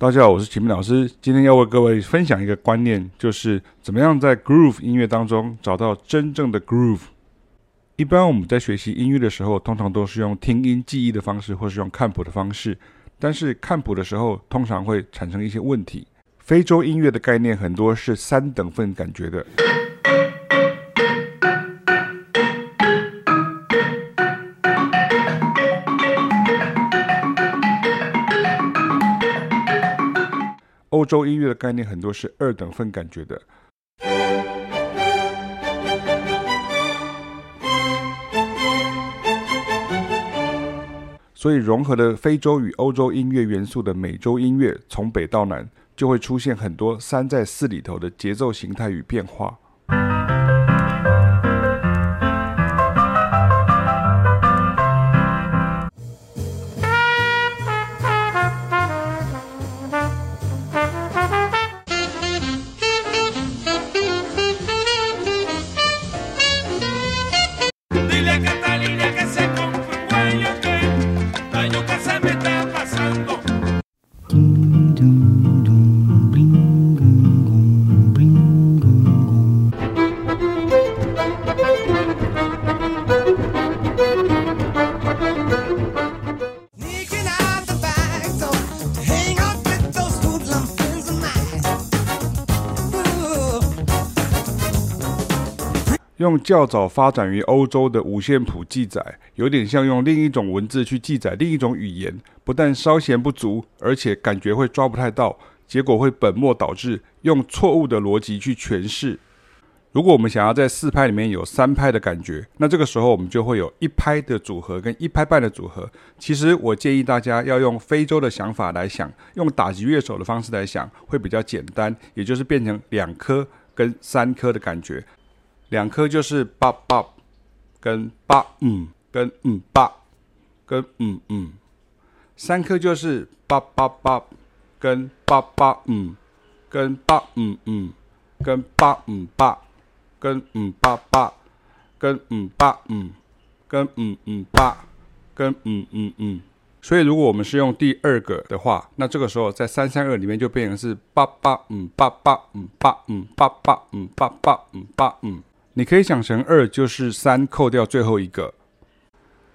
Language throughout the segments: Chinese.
大家好，我是启明老师。今天要为各位分享一个观念，就是怎么样在 groove 音乐当中找到真正的 groove。一般我们在学习音乐的时候，通常都是用听音记忆的方式，或是用看谱的方式。但是看谱的时候，通常会产生一些问题。非洲音乐的概念很多是三等份感觉的。洲音乐的概念很多是二等份感觉的，所以融合了非洲与欧洲音乐元素的美洲音乐，从北到南就会出现很多三在四里头的节奏形态与变化。用较早发展于欧洲的五线谱记载，有点像用另一种文字去记载另一种语言，不但稍嫌不足，而且感觉会抓不太到，结果会本末倒置，用错误的逻辑去诠释。如果我们想要在四拍里面有三拍的感觉，那这个时候我们就会有一拍的组合跟一拍半的组合。其实我建议大家要用非洲的想法来想，用打击乐手的方式来想，会比较简单，也就是变成两颗跟三颗的感觉。两颗就是八八，跟八嗯，跟嗯八，跟嗯嗯。三颗就是八八八，跟八八嗯，跟八嗯嗯，跟八嗯八，跟嗯八八，跟嗯八嗯，跟嗯嗯八，跟嗯嗯嗯。所以如果我们是用第二个的话，那这个时候在三三二里面就变成是八八嗯八八嗯八嗯八八嗯八八嗯八嗯。你可以想成二就是三扣掉最后一个。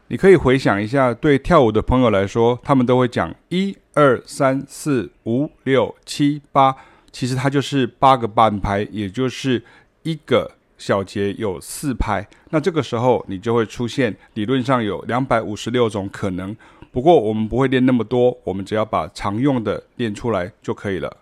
你可以回想一下，对跳舞的朋友来说，他们都会讲一二三四五六七八，其实它就是八个半拍，也就是一个小节有四拍。那这个时候你就会出现理论上有两百五十六种可能。不过我们不会练那么多，我们只要把常用的练出来就可以了。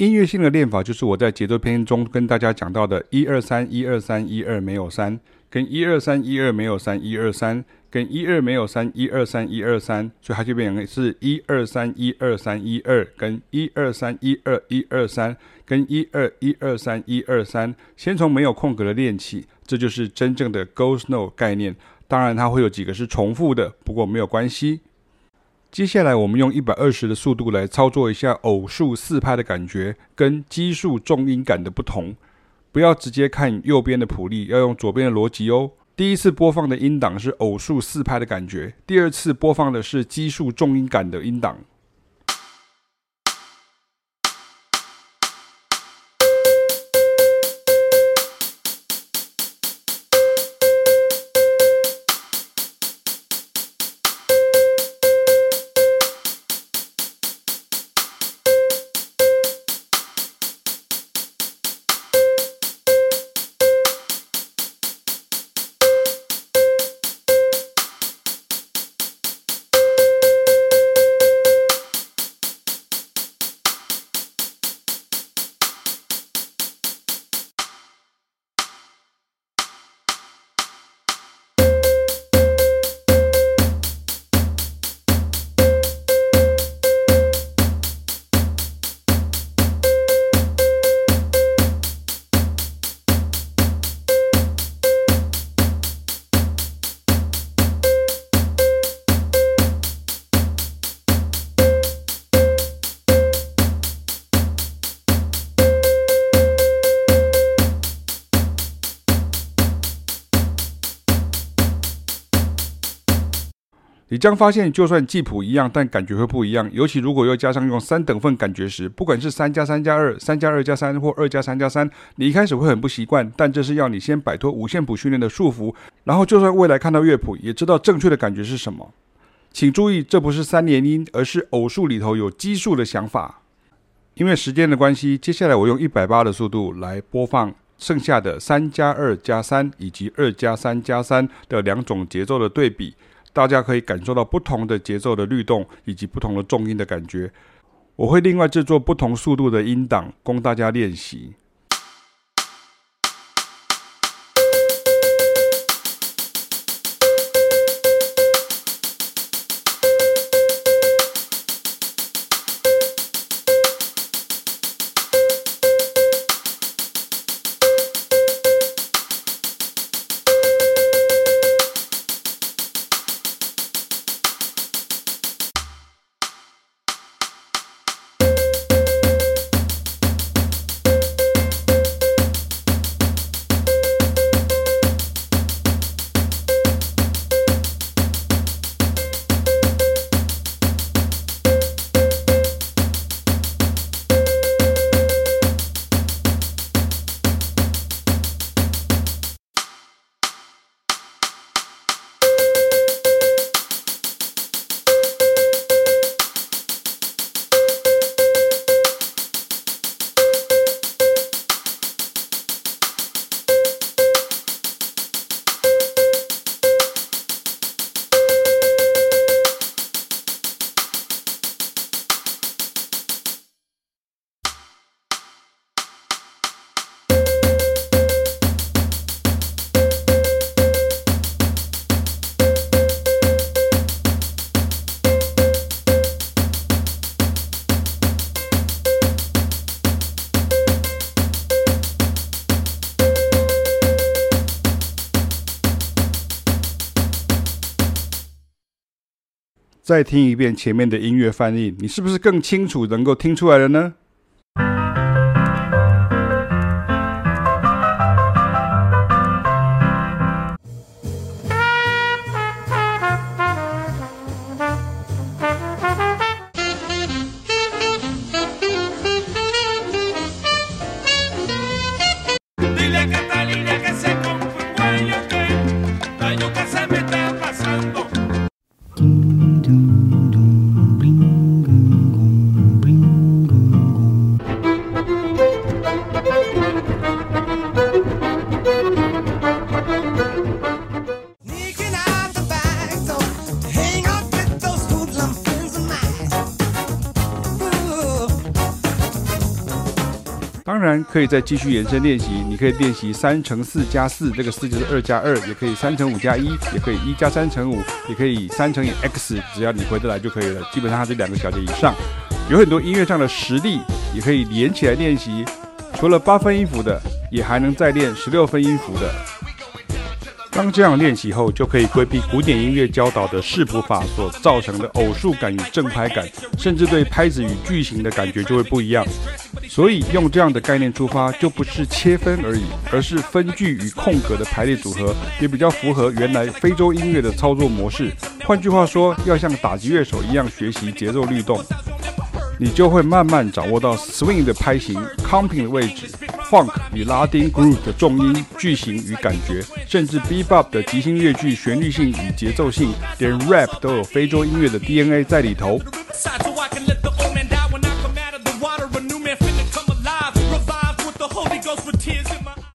音乐性的练法就是我在节奏篇中跟大家讲到的，一二三一二三一二没有三，跟一二三一二没有三一二三，跟一二没有三一二三一二三，所以它就变成是一二三一二三一二，跟一二三一二一二三，跟一二一二三一二三，先从没有空格的练起，这就是真正的 go snow 概念。当然它会有几个是重复的，不过没有关系。接下来，我们用一百二十的速度来操作一下偶数四拍的感觉，跟奇数重音感的不同。不要直接看右边的谱例，要用左边的逻辑哦。第一次播放的音档是偶数四拍的感觉，第二次播放的是奇数重音感的音档。你将发现，就算记谱一样，但感觉会不一样。尤其如果又加上用三等份感觉时，不管是三加三加二、三加二加三或二加三加三，你一开始会很不习惯，但这是要你先摆脱五线谱训练的束缚，然后就算未来看到乐谱，也知道正确的感觉是什么。请注意，这不是三连音，而是偶数里头有奇数的想法。因为时间的关系，接下来我用一百八的速度来播放剩下的三加二加三以及二加三加三的两种节奏的对比。大家可以感受到不同的节奏的律动，以及不同的重音的感觉。我会另外制作不同速度的音档，供大家练习。再听一遍前面的音乐翻译，你是不是更清楚能够听出来了呢？当然可以再继续延伸练习，你可以练习三乘四加四，这个四就是二加二，也可以三乘五加一，也可以一加三乘五，也可以三乘以 x，只要你回得来就可以了。基本上它是两个小节以上，有很多音乐上的实例，也可以连起来练习。除了八分音符的，也还能再练十六分音符的。当这样练习后，就可以规避古典音乐教导的视谱法所造成的偶数感与正拍感，甚至对拍子与句型的感觉就会不一样。所以用这样的概念出发，就不是切分而已，而是分句与空格的排列组合，也比较符合原来非洲音乐的操作模式。换句话说，要像打击乐手一样学习节奏律动，你就会慢慢掌握到 swing 的拍型、comping 的位置、funk 与拉丁 groove 的重音、句型与感觉，甚至 bebop 的即兴乐句旋律性与节奏性，连 rap 都有非洲音乐的 DNA 在里头。